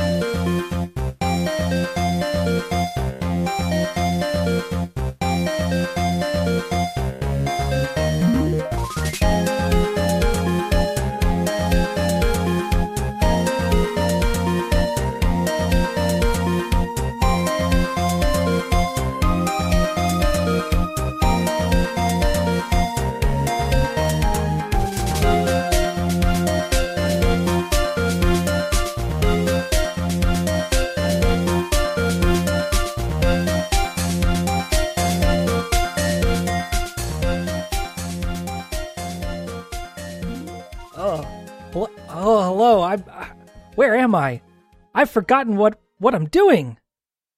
うん。Am I? I've forgotten what what I'm doing.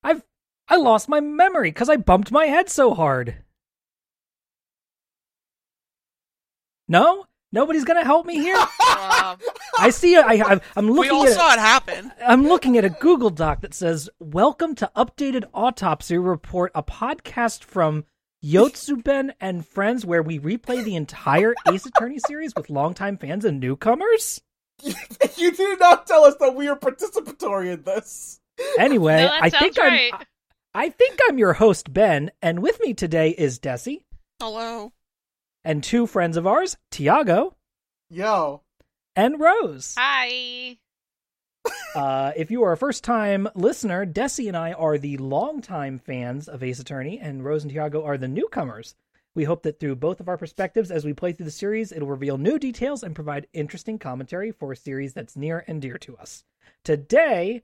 I've I lost my memory because I bumped my head so hard. No, nobody's gonna help me here. Um, I see. I, I I'm we looking all at. saw it happen. I'm looking at a Google Doc that says, "Welcome to Updated Autopsy Report, a podcast from Yotsuben and friends, where we replay the entire Ace Attorney series with longtime fans and newcomers." you did not tell us that we are participatory in this. Anyway, No, I think right. I'm. I think I'm your host Ben, and with me today is Dessy Hello. and two friends of ours, Tiago Yo, and Rose. Hi. Uh, if you are a first time listener, Dessy and I are the longtime fans of Ace Attorney, and Rose and Tiago are the newcomers. We hope that through both of our perspectives as we play through the series, it'll reveal new details and provide interesting commentary for a series that's near and dear to us. Today,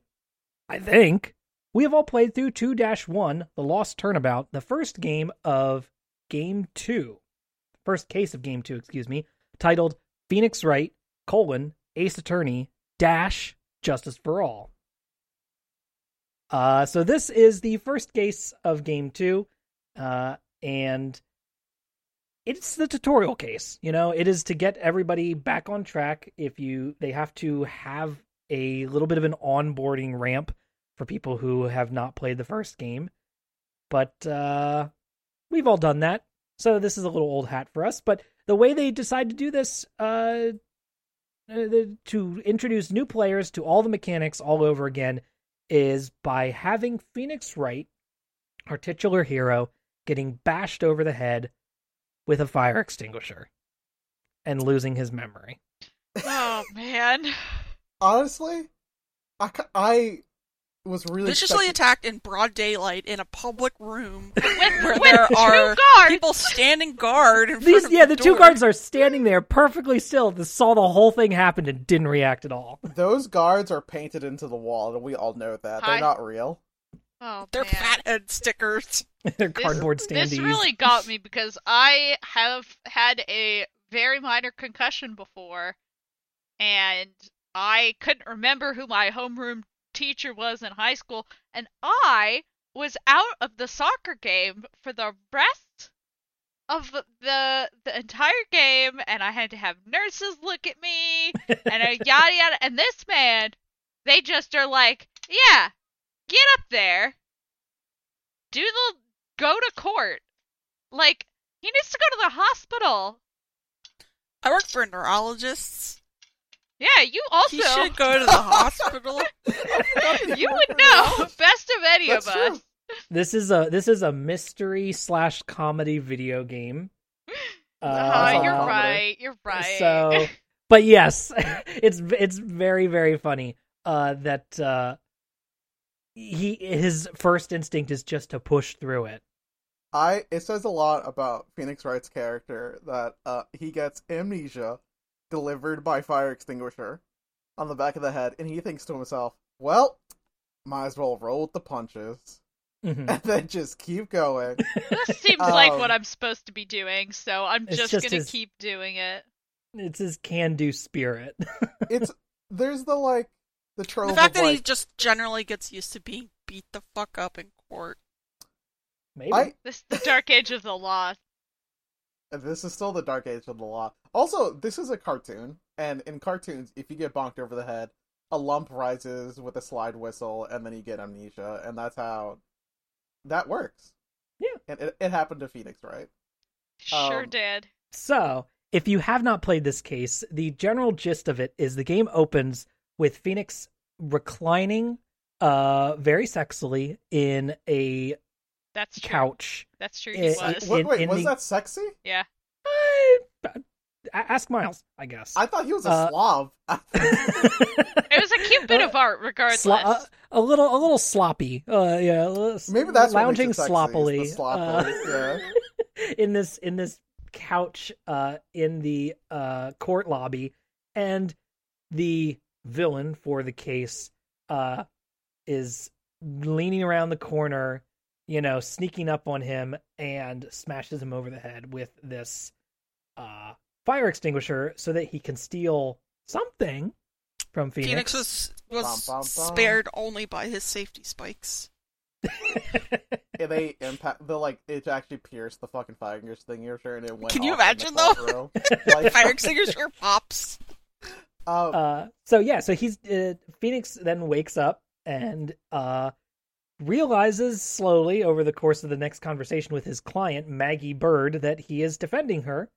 I think, we have all played through 2 1, The Lost Turnabout, the first game of Game 2. First case of Game 2, excuse me, titled Phoenix Wright, colon, Ace Attorney, dash, Justice for All. Uh, so this is the first case of game two, uh, and it's the tutorial case. You know, it is to get everybody back on track. If you, they have to have a little bit of an onboarding ramp for people who have not played the first game. But uh, we've all done that, so this is a little old hat for us. But the way they decide to do this, uh, uh, to introduce new players to all the mechanics all over again is by having Phoenix Wright, our titular hero, getting bashed over the head with a fire extinguisher and losing his memory. Oh man. honestly, I, I was really Viciously expecting- attacked in broad daylight in a public room With, where with there two are guards. people standing guard. In These, front of yeah, the two door. guards are standing there perfectly still, They saw the whole thing happen and didn't react at all. Those guards are painted into the wall, and we all know that Hi. they're not real. Oh, They're man. fathead stickers. They're This- cardboard standees. This really got me because I have had a very minor concussion before, and I couldn't remember who my homeroom teacher was in high school, and I was out of the soccer game for the rest of the the entire game, and I had to have nurses look at me, and I yada yada. And this man, they just are like, yeah, get up there, do the go to court. Like he needs to go to the hospital. I work for neurologists. Yeah, you also He should go to the hospital. you would know best of any That's of true. us. This is a this is a mystery slash comedy video game. Oh, Uh, you're right. You're right. So, but yes, it's it's very very funny uh, that uh, he his first instinct is just to push through it. I it says a lot about Phoenix Wright's character that uh, he gets amnesia delivered by fire extinguisher on the back of the head, and he thinks to himself, "Well, might as well roll with the punches, Mhm. and then just keep going." this seems like Um, what I'm supposed to be doing, so I'm just, just gonna his- keep doing it. It's his can do spirit. it's there's the like the trope the fact that like he just generally gets used to being beat the fuck up in court. Maybe. I This the dark age of the law. this is still the dark age of the law. Also, this is a cartoon, and in cartoons, if you get bonked over the head, a lump rises with a slide whistle, and then you get amnesia, and that's how that works. Yeah. and it, it happened to Phoenix, right? Sure Um, did. So, if you have not played this case, the general gist of it is the game opens with Phoenix reclining uh very sexily in a That's true. couch. That's true. He was. In- wait in was the- that sexy? Yeah. Uh, ask Miles, I guess. I thought he was a Uh, Slav. It was a cute bit of art, regardless. Slo- uh, a little, a little sloppy. Uh, yeah, a little Maybe that's lounging makes it sexy, sloppily. sloppily, uh, in this in this couch uh, in the uh, court lobby, and the villain for the case uh, is leaning around the corner, you know, sneaking up on him and smashes him over the head with this uh, fire extinguisher so that he can steal something from Phoenix. Phoenix was was Bum, bum, bum. spared only by his safety spikes. Yeah, they impact the like it actually pierced the fucking fire extinguisher and it went. Can you off imagine, though? Like, fire extinguisher pops. Uh, uh so yeah so he's uh, phoenix then wakes up and uh realizes slowly over the course of the next conversation with his client maggie bird that he is defending her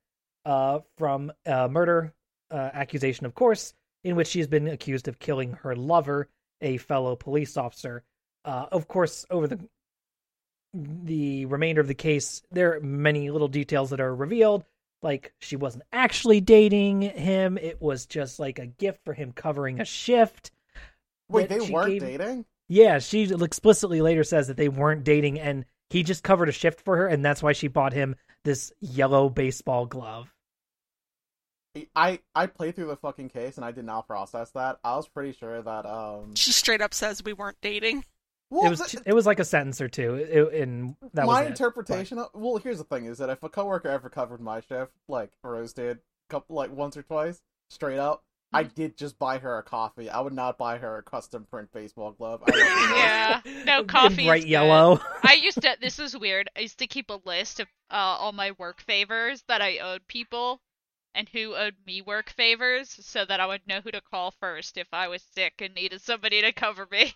uh from a murder uh, accusation of course in which she has been accused of killing her lover a fellow police officer. Uh of course over the the remainder of the case there are many little details that are revealed like she wasn't actually dating him it was just like a gift for him covering a shift wait, they weren't gave- dating. yeah she explicitly later says that they weren't dating and he just covered a shift for her and that's why she bought him this yellow baseball glove I I played through the fucking case and I did not process that. I was pretty sure that um. She straight up says we weren't dating. Well, it was th- it was like a sentence or two it, and that my was it. interpretation. Of, well, here's the thing: is that if a coworker ever covered my shift, like Rose did, couple like once or twice, straight up, I Mm-hmm. did just buy her a coffee. I would not buy her a custom print baseball glove. I love you, Rose. Yeah. No, coffee is bright yellow I used to. This is weird. I used to keep a list of uh, all my work favors that I owed people, and who owed me work favors, so that I would know who to call first if I was sick and needed somebody to cover me.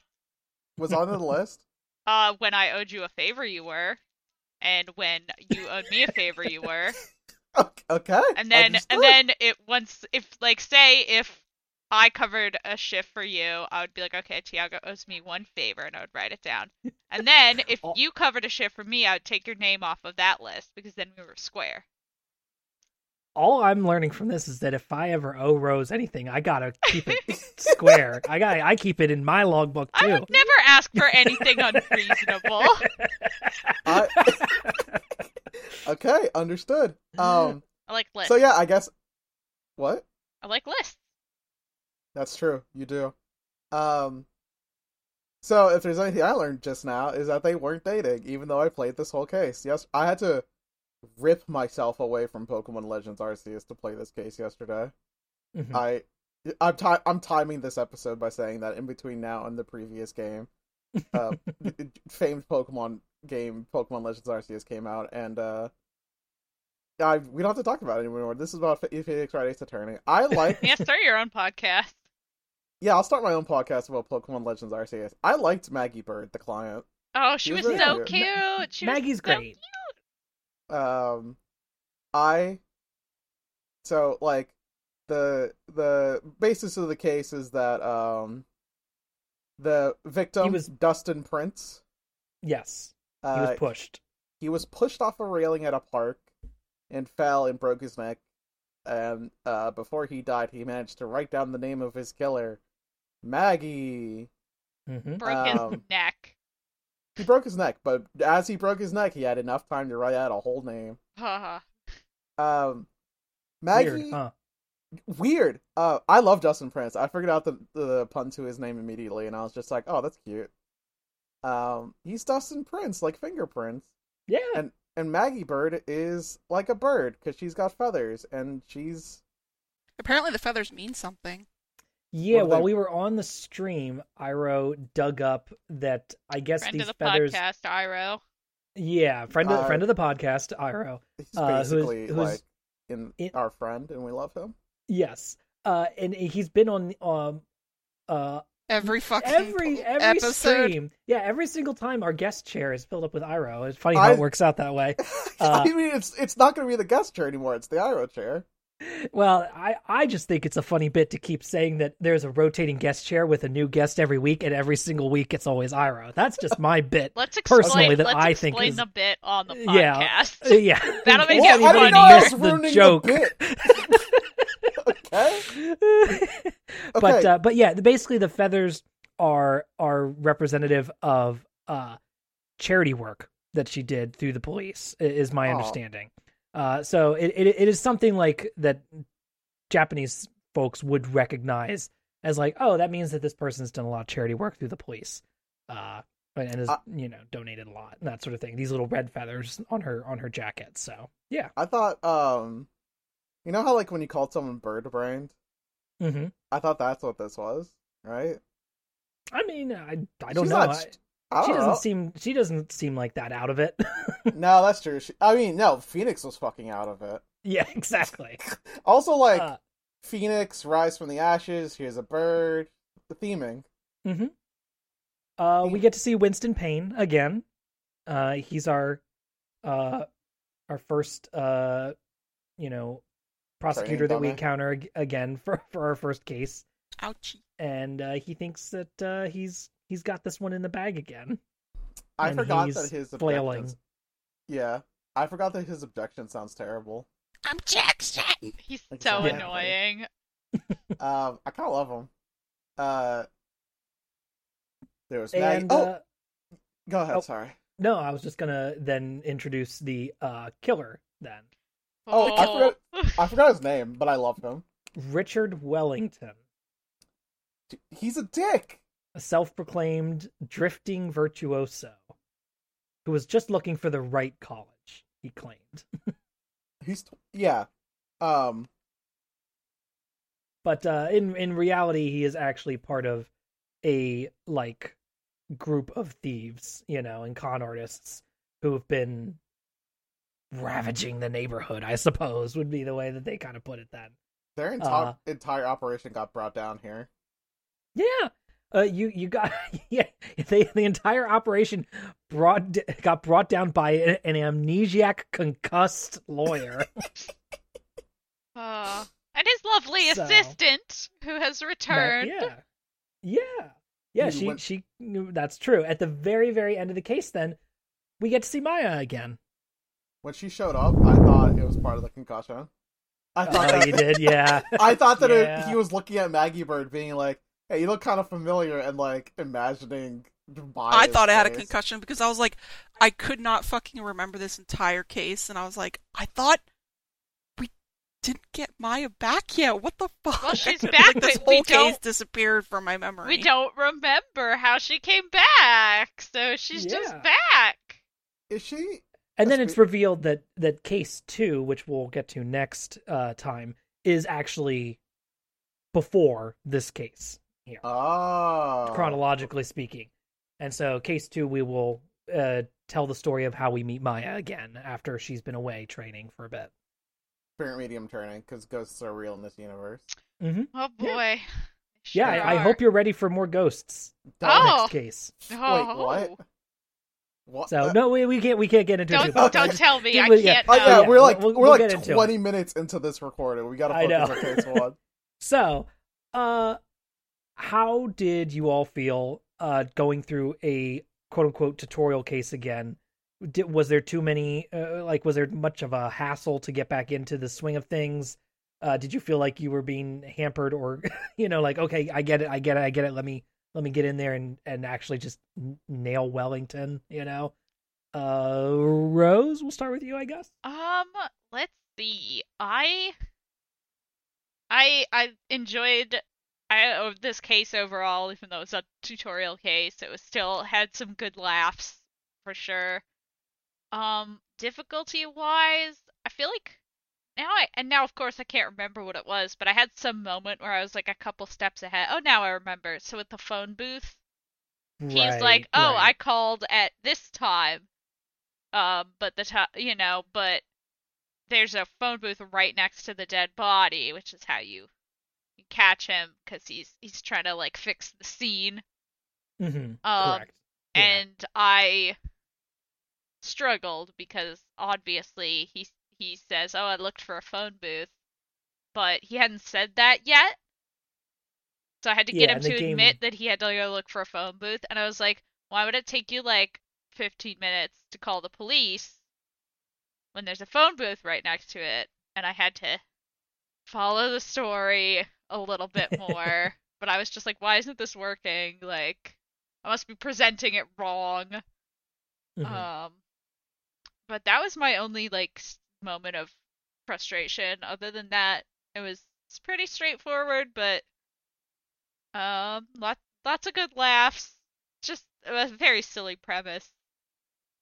Was on the list. Uh, when I owed you a favor, you were, and when you owed me a favor, you were. Ok- Okay. and then understood. and then it once if like say if I covered a shift for you, I would be like, okay, Tiago owes me one favor, and I would write it down. And then if Oh. you covered a shift for me, I would take your name off of that list because then we were square. All i'm learning from this is that if i ever owe rose anything i gotta keep it square i got i keep it in my logbook I too would never ask for anything unreasonable. I... okay, understood. Um. I like lists. So yeah, I guess. What? I like lists. That's true. You do. Um. So if there's anything I learned just now is that they weren't dating, even though I played this whole case. Yes, I had to rip myself away from Pokemon Legends Arceus to play this case yesterday. Mhm. I, I'm ti- I'm timing this episode by saying that in between now and the previous game, uh, famed Pokemon game Pokemon Legends Arceus came out, and uh, I we don't have to talk about it anymore. This is about Ph- Phoenix Wright Ace Attorney. I like Yeah, start your own podcast. Yeah, I'll start my own podcast about Pokemon Legends Arceus. I liked Maggie Bird, the client. Oh, she She was was so very cute. She was maggie's so great Um, I so like the the basis of the case is that um the victim He was- Dustin Prince. yes he Uh, was pushed he was pushed off a railing at a park and fell and broke his neck. And uh, before he died, he managed to write down the name of his killer, Maggie. Mm-hmm. broke his Um, neck. He broke his neck, but as he broke his neck, he had enough time to write out a whole name. Haha. Um, Maggie, weird huh weird. Uh, I love Justin Prince. I figured out the the pun to his name immediately, and I was just like, oh, that's cute. Um, he's Dustin Prince, like fingerprints, yeah and and Maggie Bird is like a bird because she's got feathers, and she's Apparently the feathers mean something. Yeah, while they- we were on the stream, Iro dug up that I guess Friend these of the feathers. podcast, Iro. Yeah, friend of Uh, friend of the podcast, Iro. he's Uh, who's- basically who's- like in it- our friend, and we love him. Yes, uh, and he's been on um, uh, Every fucking every every episode. stream. Yeah, every single time our guest chair is filled up with Iro. It's funny how I- it works out that way. Uh, I mean, it's it's not going to be the guest chair anymore; it's the Iro chair. Well, I, I just think it's a funny bit to keep saying that there's a rotating guest chair with a new guest every week, and every single week it's always Iro. That's just my bit. Let's explain. Personally, that let's I explain think is- the bit on the Yeah. podcast. Uh, yeah, That'll make Well, it I didn't know I was the joke. the okay. but Okay. uh, but yeah, basically the feathers are are representative of uh charity work that she did through the police is my Aw. understanding. Uh, so it, it it is something like that Japanese folks would recognize as like, oh, that means that this person's done a lot of charity work through the police, uh, and has Uh, you know donated a lot and that sort of thing. These little red feathers on her on her jacket. So yeah, I thought, um, you know how like when you called someone bird brained, hmm I thought that's what this was, right? I mean, I I don't She's know. not I she don't doesn't know. seem she doesn't seem like that out of it. No, that's true. She, I mean, no, Phoenix was fucking out of it. yeah, exactly. Also, like Uh, Phoenix, rise from the ashes. Here's a bird. The theming. uh, we get to see Winston Payne again. Uh, he's our uh, our first uh, you know prosecutor that we encounter again for for our first case, Ouchie. and uh, he thinks that uh, he's he's got this one in the bag again. I And forgot he's that his flailing. Yeah, I forgot that his objection sounds terrible. I'm Jackson. He's so Exactly. annoying. Um, I kind of love him. Uh, there was Maggie. And oh, uh, go ahead. oh. Sorry. no, I was just gonna then introduce the uh, killer then, Oh, I forgot- I forgot his name, but I love him. Richard Wellington. He's a dick. A self-proclaimed drifting virtuoso who was just looking for the right college he claimed He's yeah. Um, but uh, in in reality he is actually part of a like group of thieves you know and con artists who have been ravaging the neighborhood i suppose would be the way that they kind of put it then their entire Uh, entire operation got brought down here. Yeah. Uh, you you got yeah. They, the entire operation brought got brought down by an, an amnesiac concussed lawyer. Uh, and his lovely So- assistant, who has returned. yeah, yeah, yeah. You She went- she. That's true. At the very very end of the case, then we get to see Maya again. When she showed up, I thought it was part of the concussion. I thought Oh, that you did, yeah. I thought that Yeah. it, he was looking at Maggie Bird, being like, "Hey, you look kind of familiar," and like imagining. I thought I had a face. concussion because I was like, I could not fucking remember this entire case, and I was like, I thought we didn't get Maya back yet. What the fuck? Well, she's like, back, this but we whole case don't- disappeared from my memory. We don't remember how she came back, so she's just back. Is she? And then That's it's revealed that that case two, which we'll get to next uh, time, is actually before this case here. Oh, chronologically speaking. And so, case two, we will uh, tell the story of how we meet Maya again after she's been away training for a bit. spirit medium training, because ghosts are real in this universe. hmm Oh Yeah. boy. Yeah, I, I hope you're ready for more ghosts. Oh. Next case. Oh. Wait, what? What? So no, we, we can't we can't get into it. Don't too much. don't tell me. Yeah, I can't Oh know. yeah, yeah, we're like we'll- we're we'll like get into twenty minutes into this recording. We gotta focus on case one. So, uh, how did you all feel uh, going through a quote unquote tutorial case again? Did, was there too many? Uh, like, was there much of a hassle to get back into the swing of things? Uh, did you feel like you were being hampered, or you know, like, okay, I get it, I get it, I get it. Let me let me get in there and and actually just nail Wellington. You know, uh, Rose, we'll start with you, I guess. Um, let's see. I I I enjoyed I of this case overall, even though it's a tutorial case, it was still had some good laughs for sure. Um, difficulty wise, I feel like now I and now of course I can't remember what it was, but I had some moment where I was like a couple steps ahead. Oh, now I remember. So with the phone booth, he's Right, like, "Oh, I called at this time." Um, but the time, you know, but there's a phone booth right next to the dead body, which is how you catch him because he's he's trying to like fix the scene. Mhm, Um, correct. Yeah. and I struggled because obviously he he says, "Oh, I looked for a phone booth," but he hadn't said that yet. So I had to get Yeah, him to game- admit that he had to go look for a phone booth, and I was like, why would it take you like 15 minutes to call the police when there's a phone booth right next to it? And I had to follow the story a little bit more, but I was just like, why isn't this working? Like, I must be presenting it wrong. Mhm. Um, but that was my only like moment of frustration. Other than that, it was it's pretty straightforward, but um, lot, lots of good laughs. Just a very silly premise.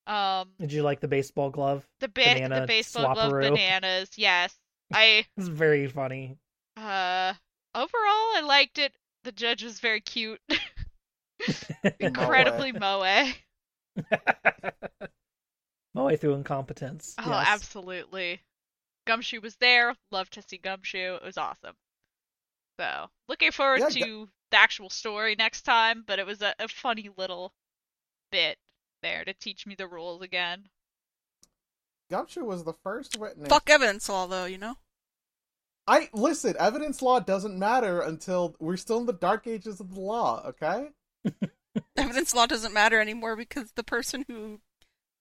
Um, Did you like the baseball glove? the ba- the baseball glove bananas. Yes, I It's very funny. uh overall I liked it. The judge was very cute, incredibly moe. Moe through incompetence. Oh, yes. absolutely. Gumshoe was there. Love to see Gumshoe. It was awesome. So, looking forward Yeah, to Gu- the actual story next time, but it was a, a funny little bit there to teach me the rules again. Gumshoe was the first witness. Fuck evidence law, though, you know? I listen. Evidence law doesn't matter until we're still in the dark ages of the law. Okay. Evidence law doesn't matter anymore because the person who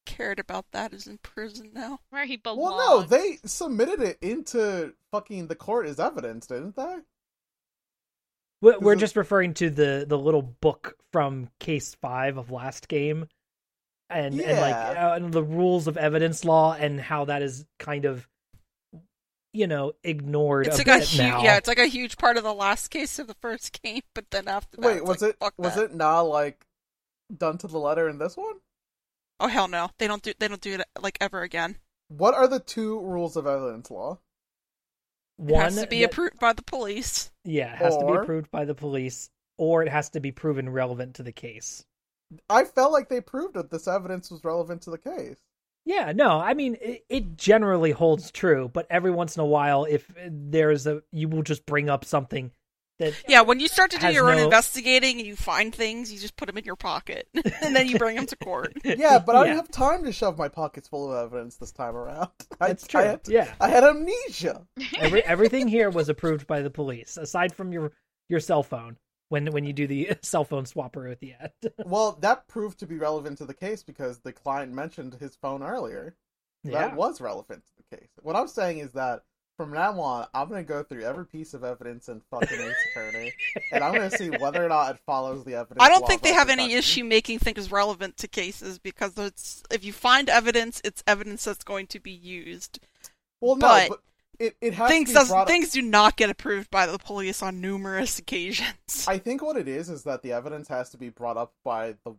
cared about that is in prison now. Where he belongs. Well, no, they submitted it into fucking the court as evidence, didn't they? We're, we're just referring to the the little book from case five of last game, and and like uh, and the rules of evidence law and how that is kind of, you know, ignored. It's a like a bit huge, now. yeah, it's like a huge part of the last case of the first game, but then after that, Wait, was like, it fuck was that. it not like done to the letter in this one? Oh hell no, they don't do they don't do it like ever again. What are the two rules of evidence law? It One has to be that- approved by the police. Yeah, it has to be approved by the police, or it has to be proven relevant to the case. I felt like they proved that this evidence was relevant to the case. Yeah, no, I mean it, it generally holds true, but every once in a while, if there's a, you will just bring up something that Yeah, when you start to do Has your own investigating and you find things, you just put them in your pocket and then you bring them to court. Yeah, but I Yeah. didn't have time to shove my pockets full of evidence this time around. I, That's true. I had, Yeah, I had amnesia. Every, everything here was approved by the police, aside from your your cell phone when when you do the cell phone swapper at the end. Well, that proved to be relevant to the case because the client mentioned his phone earlier. yeah, That was relevant to the case. What I'm saying is that from now on, I'm gonna go through every piece of evidence in fucking Ace Attorney, and I'm gonna see whether or not it follows the evidence. I don't think they about have any issue making things relevant to cases because it's if you find evidence, it's evidence that's going to be used. Well, no, but but, it it has Things to be does, brought up- things do not get approved by the police on numerous occasions. I think what it is is that the evidence has to be brought up by the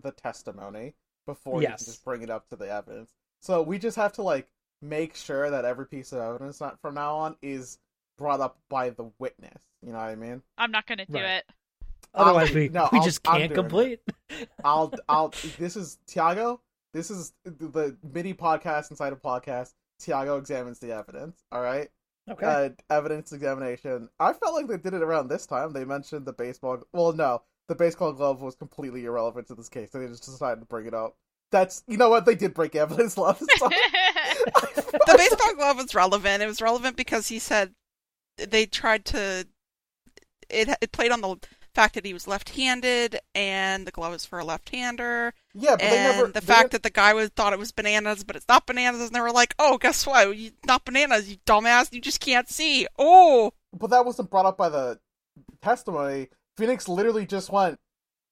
the testimony before you Yes. can just bring it up to the evidence. So we just have to like make sure that every piece of evidence not from now on is brought up by the witness. You know what I mean? I'm not gonna do Right. it. otherwise I'll- we no, we I'll- just can't doing it. complete. I'll I'll this is Tiago. This is the mini podcast inside a podcast. Tiago examines the evidence. All right. Okay, uh, evidence examination. I felt like they did it around this time. They mentioned the baseball. Well, no, the baseball glove was completely irrelevant to this case. They just decided to bring it up. That's you know what they did break evidence law time. the baseball glove was relevant. It was relevant because he said they tried to. It it played on the fact that he was left-handed and the glove is for a left-hander, yeah, but they never. the they fact that the guy was thought it was bananas, but it's not bananas, and they were like, "Oh, guess what? You, not bananas, you dumbass! You just can't see." Oh, but that wasn't brought up by the testimony. Phoenix literally just went,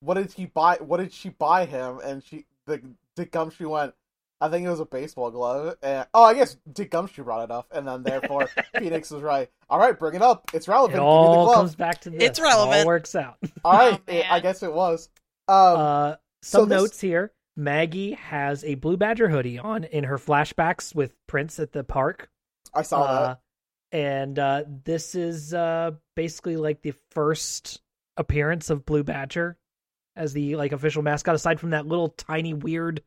"What did he buy? What did she buy him?" And she, the Dick Gumshoe went, "I think it was a baseball glove." And oh, I guess Dick Gumshoe brought it up, and then therefore Phoenix was right. All right, bring it up. It's it relevant. Give me the all glove. comes back to this. It's It all relevant. works out. All right, Oh, it- I guess it was. Um, Uh, so some this- notes here. Maggie has a Blue Badger hoodie on in her flashbacks with Prince at the park. I saw Uh, that. and uh, this is uh, basically like the first appearance of Blue Badger as the like official mascot, aside from that little tiny weird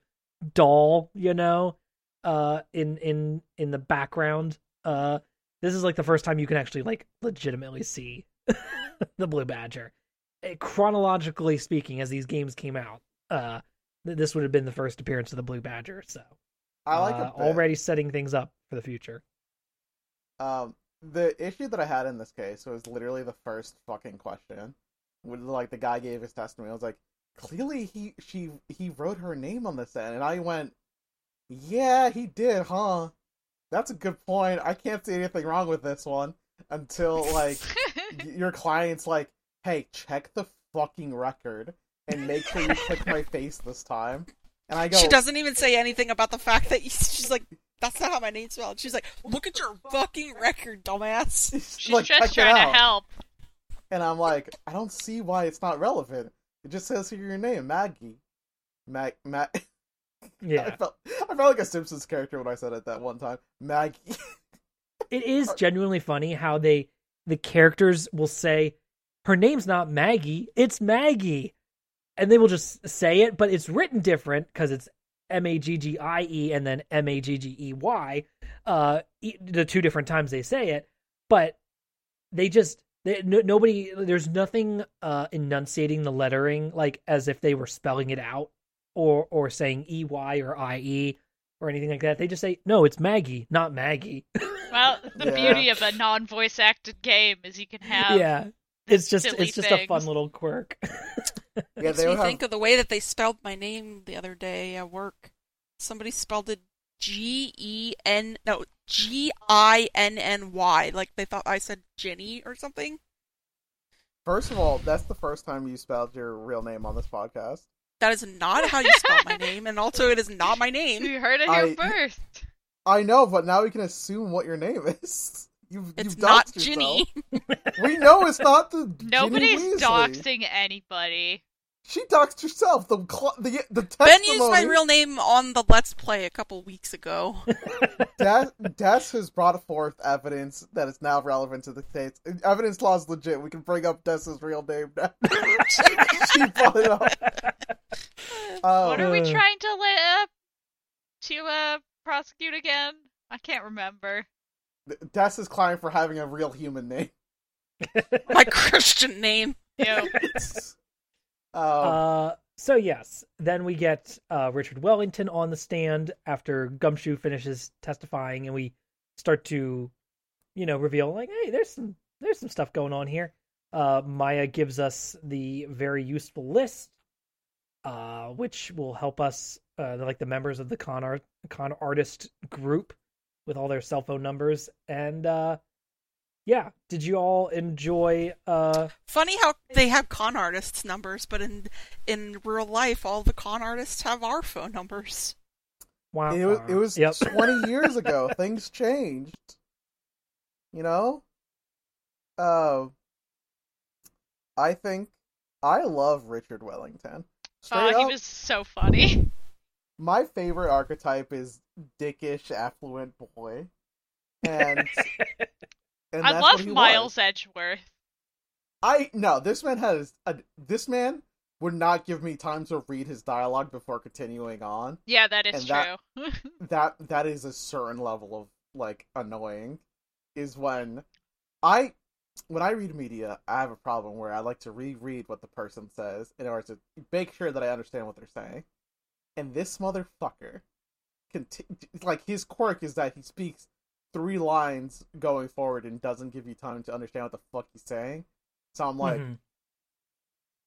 doll, you know, uh, in in in the background. Uh, this is like the first time you can actually like legitimately see the Blue Badger. Eh, Chronologically speaking, as these games came out, uh, th- this would have been the first appearance of the Blue Badger. So I like uh, it already setting things up for the future. Um, the issue that I had in this case was literally the first fucking question. Like the guy gave his testimony, I was like, clearly he she he wrote her name on this end, and I went, yeah, he did, huh? That's a good point. I can't see anything wrong with this one until like your client's like, hey, check the fucking record and make sure you click my face this time. And I go, She doesn't even say anything about the fact that she's like, that's not how my name's spelled. She's like, look at your fucking record, dumbass. She's like, just trying out. to help. And I'm like, I don't see why it's not relevant. It just says here your name, Maggie. Mag, Mag. Yeah, I felt, I felt like a Simpsons character when I said it that one time. Maggie. it is genuinely funny how they the characters will say her name's not Maggie, it's Maggie, and they will just say it, but it's written different because it's M A G G I E and then M A G G E Y. Uh, the two different times they say it, but they just they, no, nobody. There's nothing uh enunciating the lettering like as if they were spelling it out or or saying E Y or I E or anything like that. They just say no, it's Maggie, not Maggie. Well, the Yeah. beauty of a non-voice acted game is you can have yeah, it's just it's just a fun little quirk. Yeah, Makes they me would have. think of the way that they spelled my name the other day at work. Somebody spelled it G E N no G I N N Y, like they thought I said Jenny or something. First of all, that's the first time you spelled your real name on this podcast. That is not how you spell my name, and also it is not my name. you heard it I- here first. I know, but now we can assume what your name is. You've, It's you've not Ginny. yourself. We know it's not the Nobody's Weasley. doxing anybody. She doxed herself. The cl- the the Ben used my real name on the Let's Play a couple weeks ago. Des, Des has brought forth evidence that is now relevant to the case. Evidence law is legit. We can bring up Des's real name now. she brought it up. Um, what are we Uh. trying to let up to uh prosecute again? I can't remember. Des is crying for having a real human name. my Christian name. Ew. Um, uh, so yes, then we get uh, Richard Wellington on the stand after Gumshoe finishes testifying, and we start to, you know, reveal like, hey, there's some there's some stuff going on here. Uh, Maya gives us the very useful list, uh, which will help us, uh, like the members of the con art con artist group, with all their cell phone numbers. And uh, yeah, did you all enjoy? Uh, Funny how they have con artists' numbers, but in in real life, all the con artists have our phone numbers. wow, it was it was yep. 20 years ago. Things changed. You know? Uh, I think I love Richard Wellington. Straight Oh, he up, was so funny. my favorite archetype is dickish affluent boy. And, and I love he was. Miles Edgeworth. I no, this man has a, this man would not give me time to read his dialogue before continuing on. Yeah, that is And that- true. that that is a certain level of like annoying is when I when I read media, I have a problem where I like to reread what the person says in order to make sure that I understand what they're saying. And this motherfucker, conti- like his quirk is that he speaks three lines going forward and doesn't give you time to understand what the fuck he's saying. So I'm like, Mhm.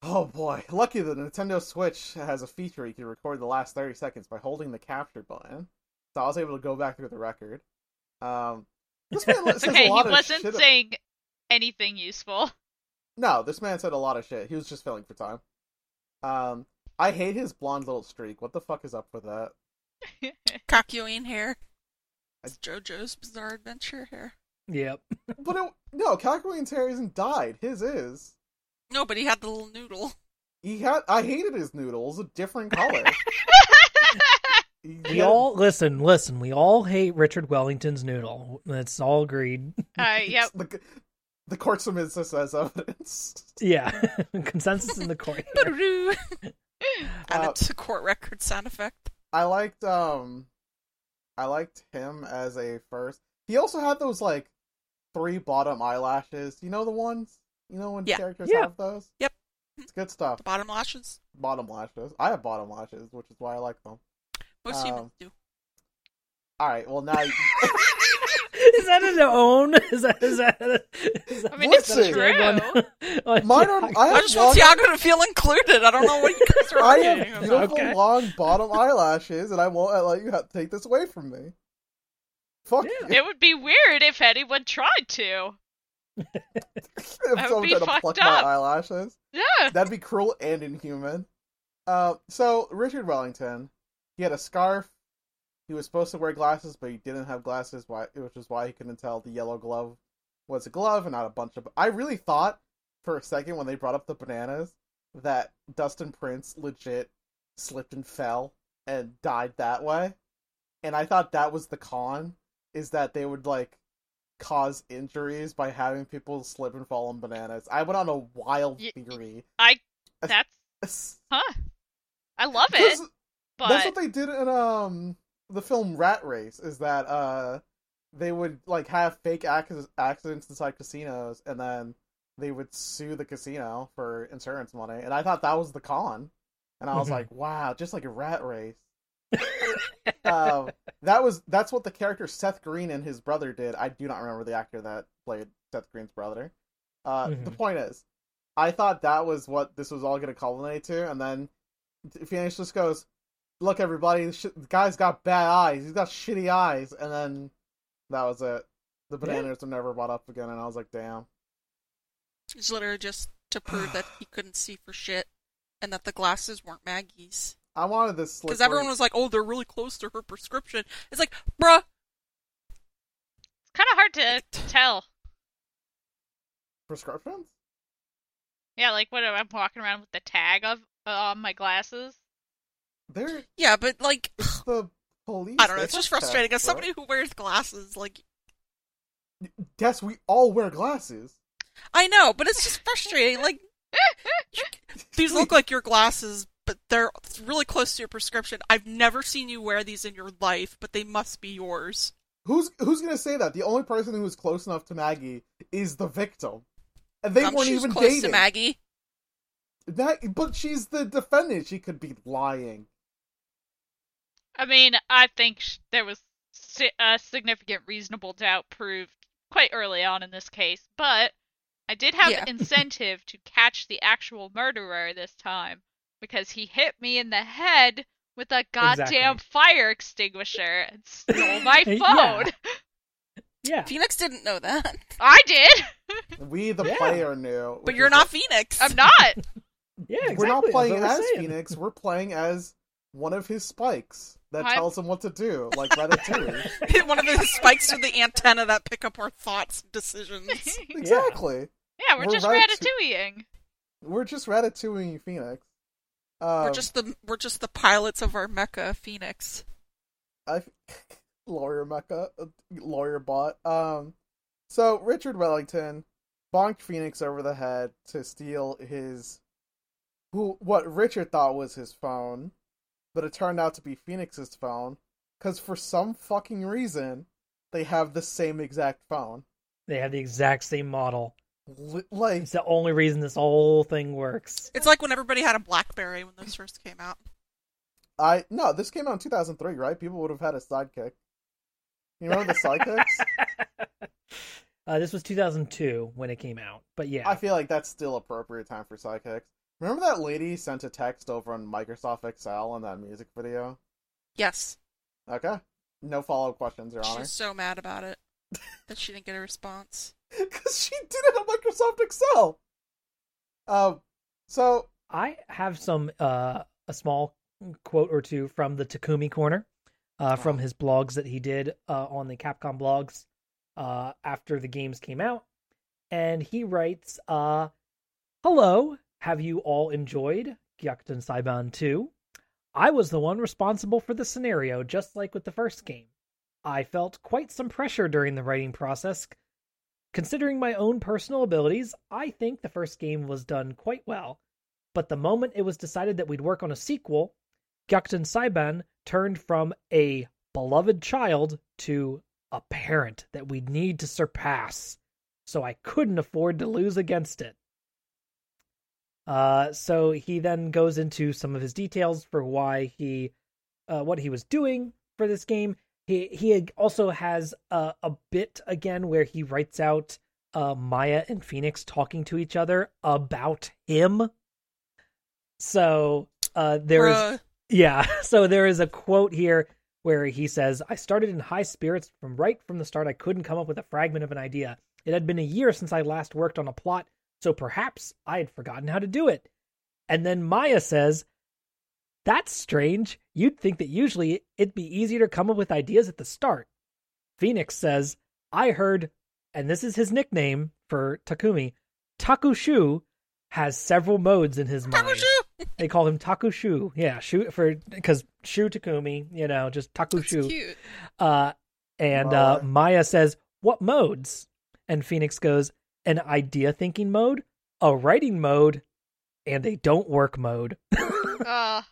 Oh boy, lucky the Nintendo Switch has a feature you can record the last 30 seconds by holding the capture button. So I was able to go back through the record. Um, this man says okay, a he lot of wasn't shit. saying anything useful. No, this man said a lot of shit. He was just filling for time. Um, I hate his blonde little streak. What the fuck is up with that? Kakyoin hair. It's JoJo's Bizarre Adventure here. Yep. But it, no, Calculating Terry isn't died. His is. No, but he had the little noodle. He had. I hated his noodles. A different color. We had- all listen, listen. We all hate Richard Wellington's noodle. That's all agreed. uh, yep. The, the court submits this as evidence. Yeah, consensus in the court. Ba-doo-doo. Add Uh, it to court record sound effect. I liked um I liked him as a first. He also had those like three bottom eyelashes. You know the ones? You know when Yeah. characters Yeah. have those? Yep. It's good stuff. The bottom lashes. Bottom lashes. I have bottom lashes, which is why I like them. Most Um, humans do. Alright, well now Is that an own? Is that is that? Is that I mean, it's is that a true. tag on- on Mine are, Tiago? I I have just long, want Tiago to feel included. I don't know what you guys are I arguing have about. beautiful Okay. long bottom eyelashes, and I won't let you have, take this away from me. Fuck Yeah. you. It would be weird if anyone tried to. if would someone be tried to pluck up. my eyelashes. Yeah. That'd be cruel and inhuman. Uh, so Richard Wellington, he had a scarf. He was supposed to wear glasses, but he didn't have glasses, why, which is why he couldn't tell the yellow glove was a glove and not a bunch of. I really thought for a second when they brought up the bananas that Dustin Prince legit slipped and fell and died that way, and I thought that was the con, is that they would like cause injuries by having people slip and fall on bananas. I went on a wild Y- theory. I. That's huh. I love it, but that's what they did in um the film Rat Race. Is that uh they would like have fake acc- accidents inside casinos, and then they would sue the casino for insurance money. And I thought that was the con, and I was Mhm. like, wow, just like a Rat Race. um, that was that's what the character Seth Green and his brother did. I do not remember the actor that played Seth Green's brother. Uh, The Mhm. point is, I thought that was what this was all going to culminate to, and then Phoenix just goes, "Look, everybody, the, sh- the guy's got bad eyes. He's got shitty eyes," and then that was it. The Yeah. bananas were never brought up again, and I was like, "Damn." It's literally just to prove that he couldn't see for shit and that the glasses weren't Maggie's. I wanted this Because everyone was like, oh, they're really close to her prescription. It's like, bruh, it's kind of hard to tell. prescriptions. Yeah, like when I'm walking around with the tag of uh, on my glasses. They're yeah, but like, it's the police. I don't know, it's just frustrating. As somebody who wears glasses, like, Yes, we all wear glasses. I know, but it's just frustrating. Like, these look like your glasses, but they're really close to your prescription. I've never seen you wear these in your life, but they must be yours. Who's who's gonna say that? The only person who was close enough to Maggie is the victim, and they Um, weren't she's even close dating. to Maggie. That, but she's the defendant. She could be lying. I mean, I think there was a significant reasonable doubt proved quite early on in this case, but I did have Yeah. incentive to catch the actual murderer this time because he hit me in the head with a goddamn Exactly. fire extinguisher and stole my phone. Yeah. Phoenix didn't know that. I did. We, the Yeah. player, knew. But you're not what- Phoenix. I'm not. Yeah, exactly. We're not playing as saying. Phoenix. We're playing as one of his spikes that I'm- tells him what to do, like Ratatouille. One of the spikes to the antenna that pick up our thoughts decisions. exactly. yeah, we're, We're just right ratatouilleing. We're just Ratatouille Phoenix. Um, we're just the we're just the pilots of our mecha, Phoenix. I lawyer mecha, uh, lawyer bot. Um, so Richard Wellington bonked Phoenix over the head to steal his, who what Richard thought was his phone, but it turned out to be Phoenix's phone, because for some fucking reason they have the same exact phone. They have the exact same model. Like It's the only reason this whole thing works. It's like when everybody had a BlackBerry when those first came out. I no, this came out in two thousand three, right? People would have had a sidekick. You remember the sidekicks? uh, this was 2002 when it came out, but yeah, I feel like that's still appropriate time for sidekicks. Remember that lady sent a text over on Microsoft Excel on that music video? Yes, Okay. No follow up questions, Your Honor. she's so mad about it that she didn't get a response. Because she did it on Microsoft Excel. Um, so I have some uh, a small quote or two from the Takumi Corner, uh, from Oh. his blogs that he did uh, on the Capcom blogs uh, after the games came out, and he writes, uh, "Hello, have you all enjoyed Gyakuten Saiban 2? I was the one responsible for the scenario, just like with the first game. I felt quite some pressure during the writing process." Considering my own personal abilities, I think the first game was done quite well but the moment it was decided that we'd work on a sequel, Gyakuten Saiban turned from a beloved child to a parent that we'd need to surpass. So I couldn't afford to lose against it. Uh, so he then goes into some of his details for why he, uh, what he was doing for this game, he he also has a, a bit again where he writes out uh, Maya and Phoenix talking to each other about him. So uh, there is yeah, so there is a quote here where he says, "I started in high spirits from right from the start. I couldn't come up with a fragment of an idea. It had been a year since I last worked on a plot, so perhaps I had forgotten how to do it." And then Maya says, "That's strange. You'd think that usually it'd be easier to come up with ideas at the start." Phoenix says, "I heard, and this is his nickname for Takumi, Takushu." Has several modes in his mind. Takushu! They call him Takushu. Yeah, shu for because Shu Takumi, you know, just That's Takushu. cute. Uh, and uh, Maya. Maya says, "What modes?" And Phoenix goes, "An idea thinking mode, a writing mode, and a don't work mode." Uh,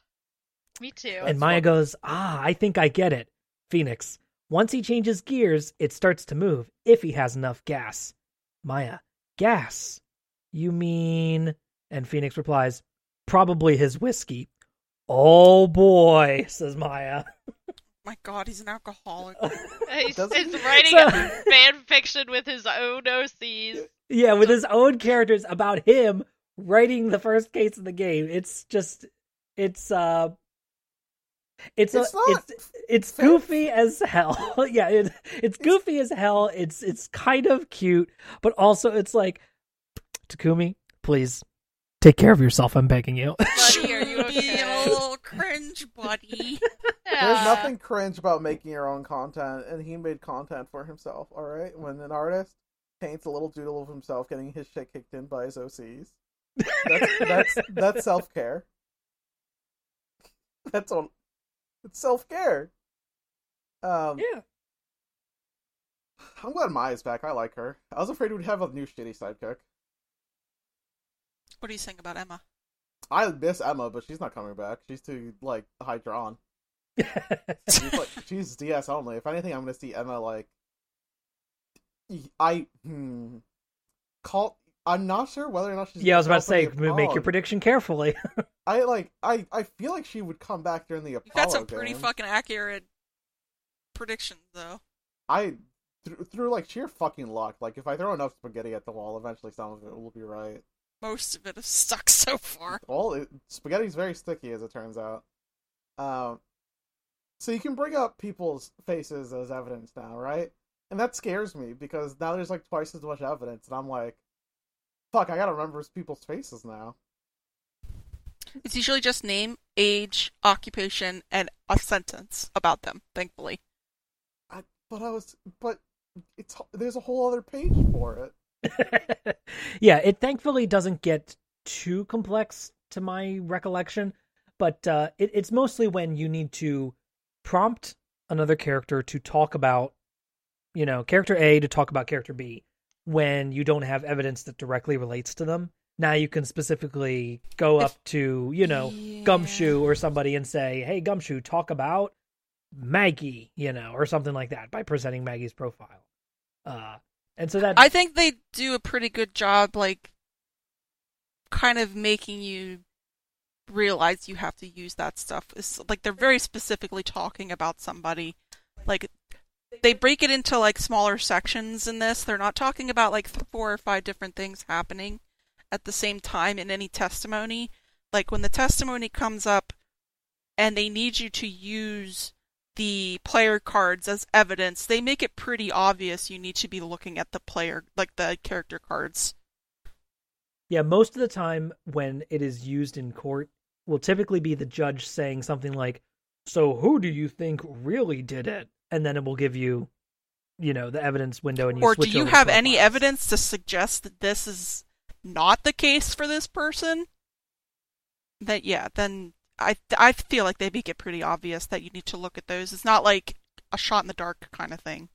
me too. and Maya goes, "Ah, I think I get it." Phoenix, once he changes gears, it starts to move if he has enough gas. Maya, gas? You mean? And Phoenix replies, "Probably his whiskey." Oh boy, says Maya. My God, he's an alcoholic. He's, he's writing So- fan fiction with his own OCs. Yeah, with his own characters about him writing the first case of the game. It's just it's uh it's It's a, it's it's goofy as hell. yeah, it, it's goofy as hell. It's it's kind of cute, but also it's like Takumi, please take care of yourself. I'm begging you. Buddy, are you Being a okay? little cringe, buddy. There's nothing cringe about making your own content, and he made content for himself. All right, when an artist paints a little doodle of himself getting his shit kicked in by his OCs, that's that's that's self care. That's on. It's self care. Um, yeah. I'm glad Maya's back. I like her. I was afraid we'd have a new shitty sidekick. What do you think about Emma? I miss Emma, but she's not coming back. She's too like high drawn. She's like she's DS only. If anything, I'm gonna see Emma like. I hmm. Call. I'm not sure whether or not she's. yeah, I was about to say, show up in the make your prediction carefully. I like. I I feel like she would come back during the You Apollo got some pretty game. fucking accurate predictions, though. I through, through like sheer fucking luck. Like if I throw enough spaghetti at the wall, eventually some of it will be right. Most of it has stuck so far. Well, it, spaghetti's very sticky, as it turns out. Um, so you can bring up people's faces as evidence now, right? And that scares me because now there's like twice as much evidence, and I'm like, fuck, I gotta remember people's faces now. It's usually just name, age, occupation, and a sentence about them, thankfully. I, but I was, but it's there's a whole other page for it. yeah, it thankfully doesn't get too complex to my recollection, but uh, it, it's mostly when you need to prompt another character to talk about, you know, character A to talk about character B when you don't have evidence that directly relates to them. Now you can specifically go up to, you know, Gumshoe or somebody and say, "Hey, Gumshoe, talk about Maggie," you know, or something like that by presenting Maggie's profile. Uh, and so that I think they do a pretty good job, like, kind of making you realize you have to use that stuff. It's like they're very specifically talking about somebody. Like, they break it into like smaller sections in this. They're not talking about like four or five different things happening at the same time in any testimony. Like when the testimony comes up and they need you to use the player cards as evidence, they make it pretty obvious you need to be looking at the player, like the character cards. Yeah, most of the time when it is used in court will typically be the judge saying something like, "So who do you think really did it?" And then it will give you you know, the evidence window and you or do you have any profiles. evidence to suggest that this is not the case for this person? That yeah, then I I feel like they make it pretty obvious that you need to look at those. It's not like a shot in the dark kind of thing.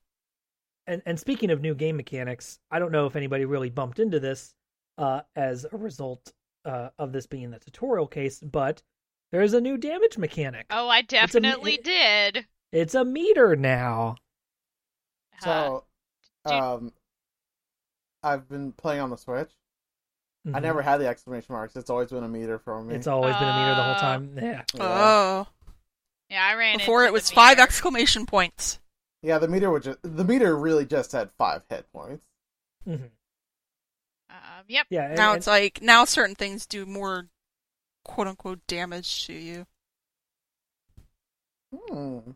And and speaking of new game mechanics, I don't know if anybody really bumped into this uh as a result uh of this being the tutorial case, but there's a new damage mechanic. Oh, I definitely it- did. It's a meter now. Uh, So, do- um, I've been playing on the Switch. I Mhm. never had the exclamation marks. It's always been a meter for me. It's always been a meter the whole Uh, time. Yeah. Yeah. Oh, yeah, I ran before into it was the five exclamation points. Yeah, the meter would just the meter really just had five hit points. hmm Um, yep. Yeah. and- now and- it's like now certain things do more quote unquote damage to you. Hmm.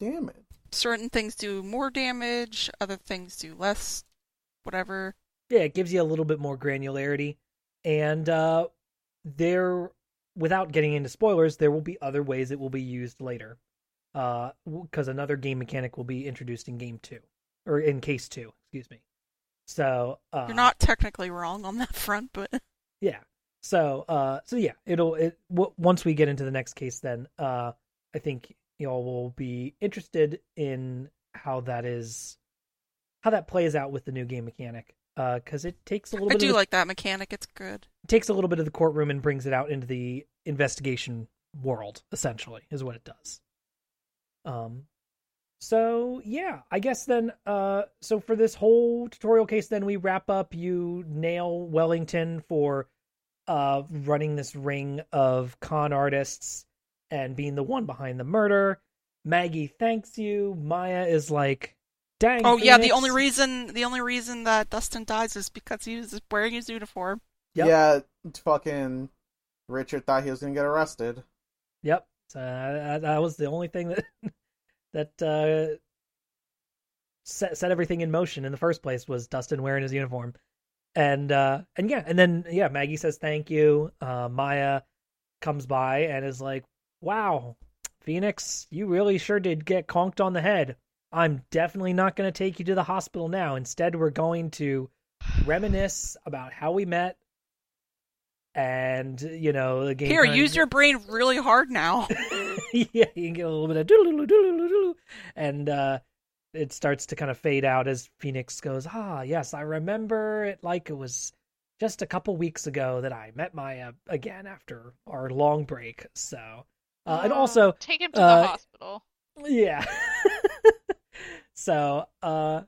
Damn it. Certain things do more damage, other things do less whatever. yeah, it gives you a little bit more granularity. And uh there without getting into spoilers, there will be other ways it will be used later. Uh because another game mechanic will be introduced in game 2 or in case 2, excuse me. So, uh You're not technically wrong on that front, but Yeah. So, uh, so yeah, it'll it w- once we get into the next case, then uh, I think y'all will be interested in how that is, how that plays out with the new game mechanic. Because it takes a little I bit. do of the, like that mechanic. It's good. It takes a little bit of the courtroom and brings it out into the investigation world. Essentially, is what it does. Um. So yeah, I guess then. Uh. So for this whole tutorial case, then we wrap up. You nail Wellington for uh, running this ring of con artists and being the one behind the murder. Maggie thanks you. Maya is like, "Dang." Oh yeah, the only reason the only reason that Dustin dies is because he was wearing his uniform. Yep. Yeah, fucking Richard thought he was gonna get arrested. Yep. So that, that was the only thing that that uh, set set everything in motion in the first place was Dustin wearing his uniform, and uh, and yeah, and then yeah, Maggie says thank you. Uh, Maya comes by and is like, "Wow, Phoenix, you really sure did get conked on the head. I'm definitely not going to take you to the hospital now. Instead, we're going to reminisce about how we met." And you know the game. Here, use your brain really hard now. yeah, you can get a little bit of doodle doodle doodle, and uh, it starts to kind of fade out as Phoenix goes, "Ah, yes, I remember it like it was just a couple weeks ago that I met Maya again after our long break." So, uh, and Oh, also, take him to uh, the hospital. yeah. so, uh,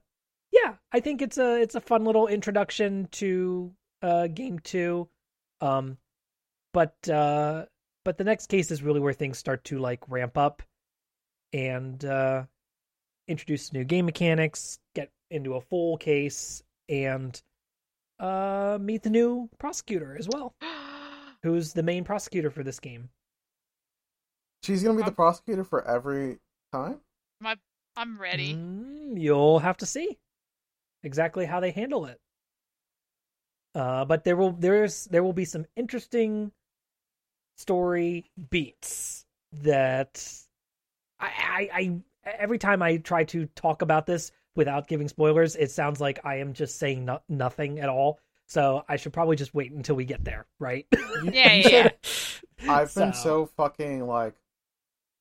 yeah, I think it's a it's a fun little introduction to uh game two. Um, but uh, but the next case is really where things start to like ramp up and uh, introduce new game mechanics, get into a full case, and uh, meet the new prosecutor as well, who's the main prosecutor for this game. She's gonna be the Um, prosecutor for every time. I'm ready. Mm, you'll have to see exactly how they handle it. Uh, but there will there's there will be some interesting story beats that I, I I every time I try to talk about this without giving spoilers, it sounds like I am just saying no, nothing at all. So I should probably just wait until we get there, right? Yeah, yeah, yeah. I've been so fucking like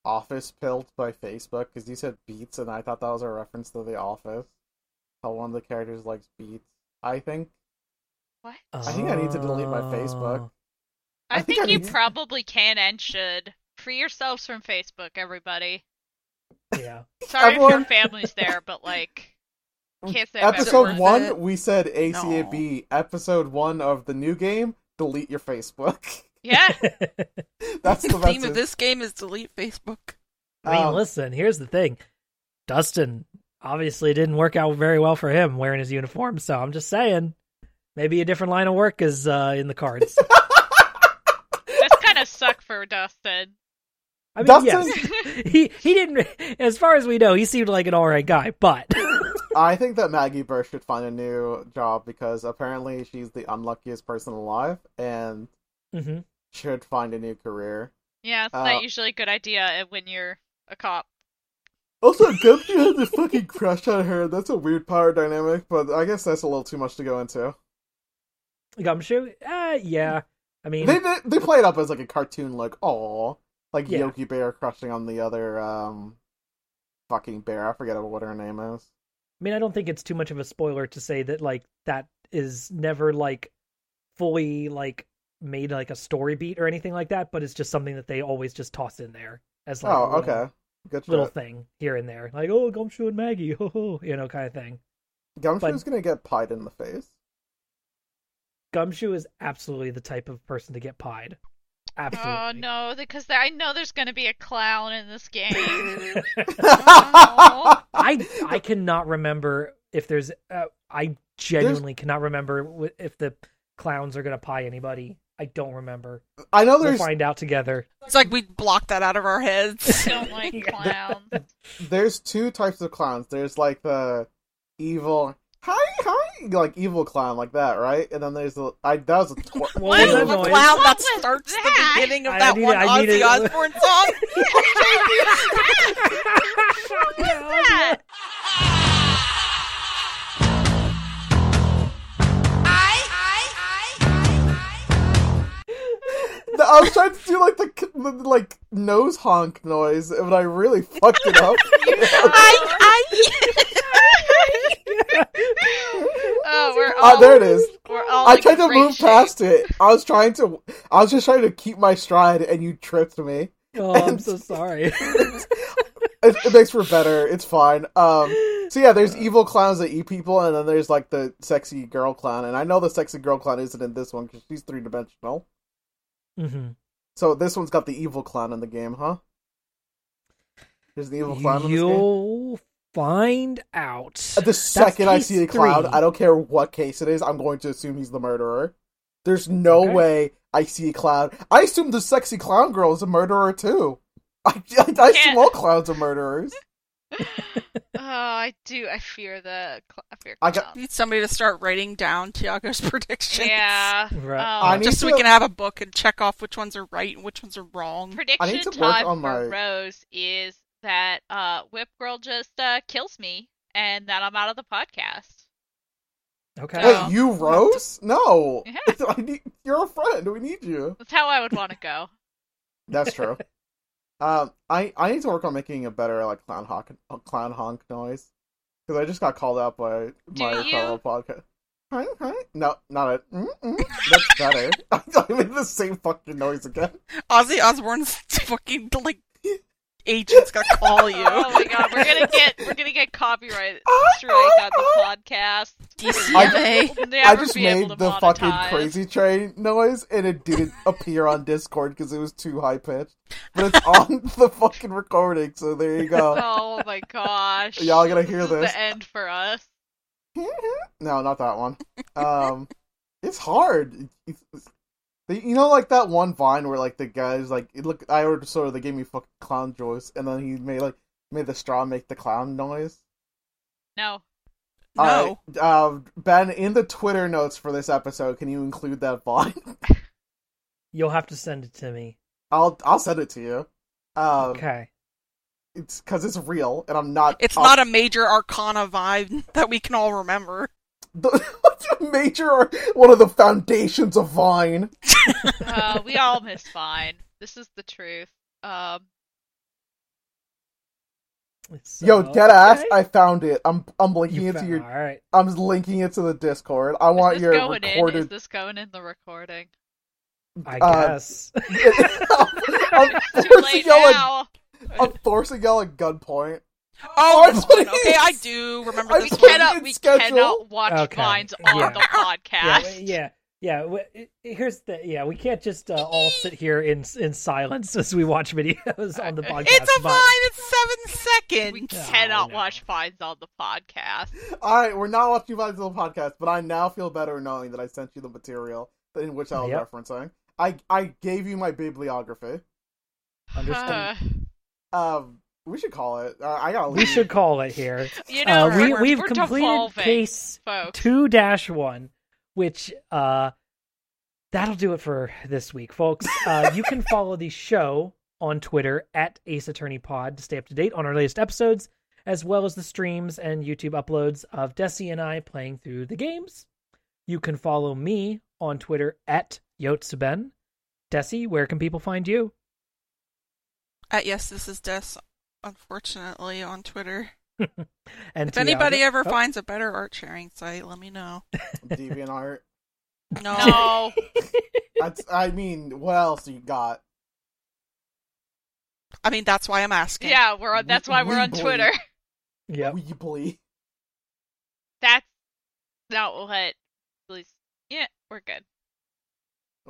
office pilled by Facebook because you said beats and I thought that was a reference to The Office. How one of the characters likes beats. I think What? I think I need to delete my Facebook. Oh. I, I think think, I you need to- probably can and should. Free yourselves from Facebook, everybody. Yeah. Sorry if your family's there, but like, can't say I've ever episode one it. we said ACAB. Episode one of the new game, delete your Facebook. Yeah, That's the the theme of this game is delete Facebook. I mean, Um, listen, here's the thing. Dustin obviously didn't work out very well for him wearing his uniform, so I'm just saying maybe a different line of work is uh, in the cards. this kind of suck for Dustin. I mean, Dustin- yes. he he didn't as far as we know, he seemed like an all right guy, but I think that Maggie Byrde should find a new job because apparently she's the unluckiest person alive and Mhm. should find a new career. Yeah, it's Uh, not usually a good idea when you're a cop. Also, Gumshoe has a fucking crush on her. That's a weird power dynamic, but I guess that's a little too much to go into. Gumshoe, uh, yeah. I mean, They they, they play it up as like a cartoon, like oh, like Yeah. Yogi Bear crushing on the other um fucking bear. I forget what her name is. I mean, I don't think it's too much of a spoiler to say that like that is never like fully like made like a story beat or anything like that, but it's just something that they always just toss in there as like a oh, little- okay, good little shit. thing here and there, like oh Gumshoe and Maggie, ho ho, you know, kind of thing. Gumshoe's but- gonna get pied in the face. Gumshoe is absolutely the type of person to get pied. Absolutely. Oh no, because there, I know there's gonna be a clown in this game. oh, I I cannot remember if there's. Uh, I genuinely cannot remember if the clowns are gonna pie anybody. I don't remember. I know there's. We'll there's find out together. It's like we blocked that out of our heads. Don't like clowns. there's two types of clowns. There's like the evil hi hi like evil clown like that, right? And then there's the I that was a tor- What What was that the noise? clown What that starts that? the beginning of I that need one it- Ozzy. Osbourne song? that? I was trying to do like the, the like nose honk noise, but I really fucked it up. I, I... oh, we're all. there it is. We're all. I like tried to move shape. past it. I was trying to. I was just trying to keep my stride, and you tripped me. Oh, I'm so sorry. It, it makes for better. It's fine. Um. So yeah, there's evil clowns that eat people, and then there's like the sexy girl clown. And I know the sexy girl clown isn't in this one because she's three dimensional. Hmm So this one's got the evil clown in the game, huh? There's the evil clown in this game. You'll find out. The second I see a clown, three. I don't care what case it is, I'm going to assume he's the murderer. There's no Okay. way I see a clown. I assume the sexy clown girl is a murderer too. I, I, I assume all clowns are murderers. Oh, I do. I fear the. I fear I got- Need somebody to start writing down Tiago's predictions. Yeah. Right. I Um, Just so we can have a book and check off which ones are right and which ones are wrong. prediction to work time on for my- Rose is that uh, Whip Girl just uh, kills me and that I'm out of the podcast. Okay. No. Wait, you Rose? No. Yeah. I need, you're a friend. We need you. That's how I would want to go. That's true. Um, I I need to work on making a better like clown honk clown honk noise because I just got called out by Do my you? fellow podcast. Hi, hi. No, not it. Mm-mm. That's better. I made the same fucking noise again. Ozzy Osbourne's fucking like agent's gonna call you. Oh my god, we're gonna get we're gonna get copyright strike on the podcast. DCMA. We'll I just made to the fucking crazy train noise and it didn't appear on Discord because it was too high pitched. But it's on the fucking recording, so there you go. Oh my gosh. Y'all gonna hear is this. the end for us. No, not that one. Um, it's hard. It's- it's- you know, like that one Vine where like the guys like look. I ordered soda. They gave me fucking clown joys, and then he made like made the straw make the clown noise. No. No. Alright, uh, Ben, in the Twitter notes for this episode, can you include that Vine? You'll have to send it to me. I'll I'll send it to you. Um, Okay. it's because it's real, and I'm not. It's not a major arcana vibe that we can all remember. the major or one of the foundations of Vine. Uh, we all miss Vine. This is the truth. Um, It's, Yo, uh, dead ass! okay. I found it. I'm I'm linking You it to your. All right. I'm linking it to the Discord. I want is this your going in? Is this going in the recording? I uh, guess. I'm forcing late y'all At, I'm forcing y'all at gunpoint. Oh, Oh, this one. Okay, I do remember I We this one. cannot. We schedule. cannot watch Okay, Vines on yeah. the podcast. yeah, yeah. w- it- Here's the yeah. We can't just uh, all sit here in in silence as we watch videos on the podcast. It's a but- vine. It's seven seconds. We cannot I know. watch Vines on the podcast. All right, we're not watching Vine's on the podcast, but I now feel better knowing that I sent you the material in which I was Yep. referencing. I I gave you my bibliography. Understand. Uh, Um, we should call it. Uh, I gotta. we should call it here. you know, Uh, we we're, we've we're completed case two dash one, which uh, that'll do it for this week, folks. Uh, you can follow the show on Twitter at Ace Attorney Pod to stay up to date on our latest episodes, as well as the streams and YouTube uploads of Dessy and I playing through the games. You can follow me on Twitter at Yotsuben. Dessy, where can people find you? Uh, yes, this is Des. Unfortunately, on Twitter. And If anybody Tiago- ever Oh, finds a better art sharing site, let me know. DeviantArt. No. No. That's. I mean, what else you got? I mean, that's why I'm asking. yeah, we're on. That's why we're on Weebly. Twitter. Yep. Weebly. That's not what. At least, yeah, we're good.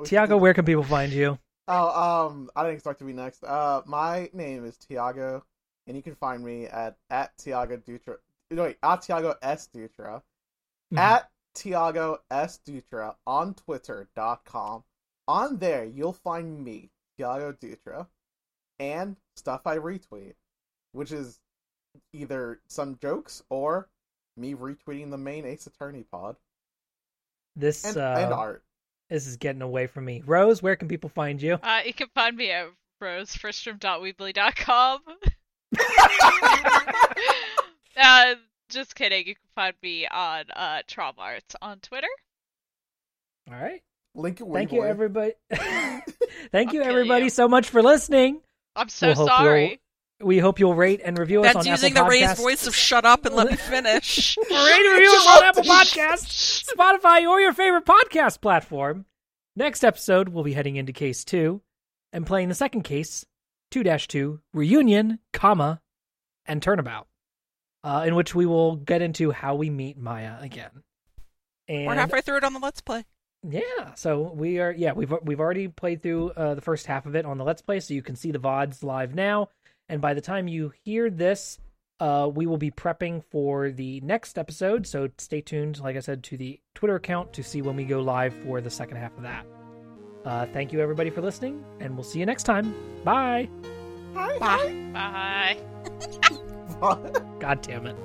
Tiago, where can people find you? Oh, um, I didn't expect to be next. Uh, my name is Tiago, and you can find me at at Tiago Dutra. No, wait, at Tiago S Dutra, Mhm. at Tiago S Dutra on Twitter.com. On there, you'll find me, Tiago Dutra, and stuff I retweet, which is either some jokes or me retweeting the main Ace Attorney pod This and, uh, and art. this is getting away from me. Rose, where can people find you? Uh, you can find me at rosefristrom.weebly.com. uh, just kidding. You can find me on uh, tromarts on Twitter. All right. Link Thank you, everybody. Thank you, I'll kill everybody, you. so much for listening. I'm so We'll sorry. We hope you'll rate and review us That's on using the raised voice of "Shut up and let me finish." Rate and review us on Apple Podcasts, Spotify, or your favorite podcast platform. Next episode, we'll be heading into case two and playing the second case, 2-2, reunion, comma, and turnabout, uh, in which we will get into how we meet Maya again. And We're halfway through it on the Let's Play. yeah, so we are. Yeah, we've we've already played through uh, the first half of it on the Let's Play, so you can see the vods live now. And by the time you hear this, uh, we will be prepping for the next episode. So stay tuned, like I said, to the Twitter account to see when we go live for the second half of that. Uh, thank you everybody for listening, and we'll see you next time. Bye. Hi, Bye. Bye. God damn it.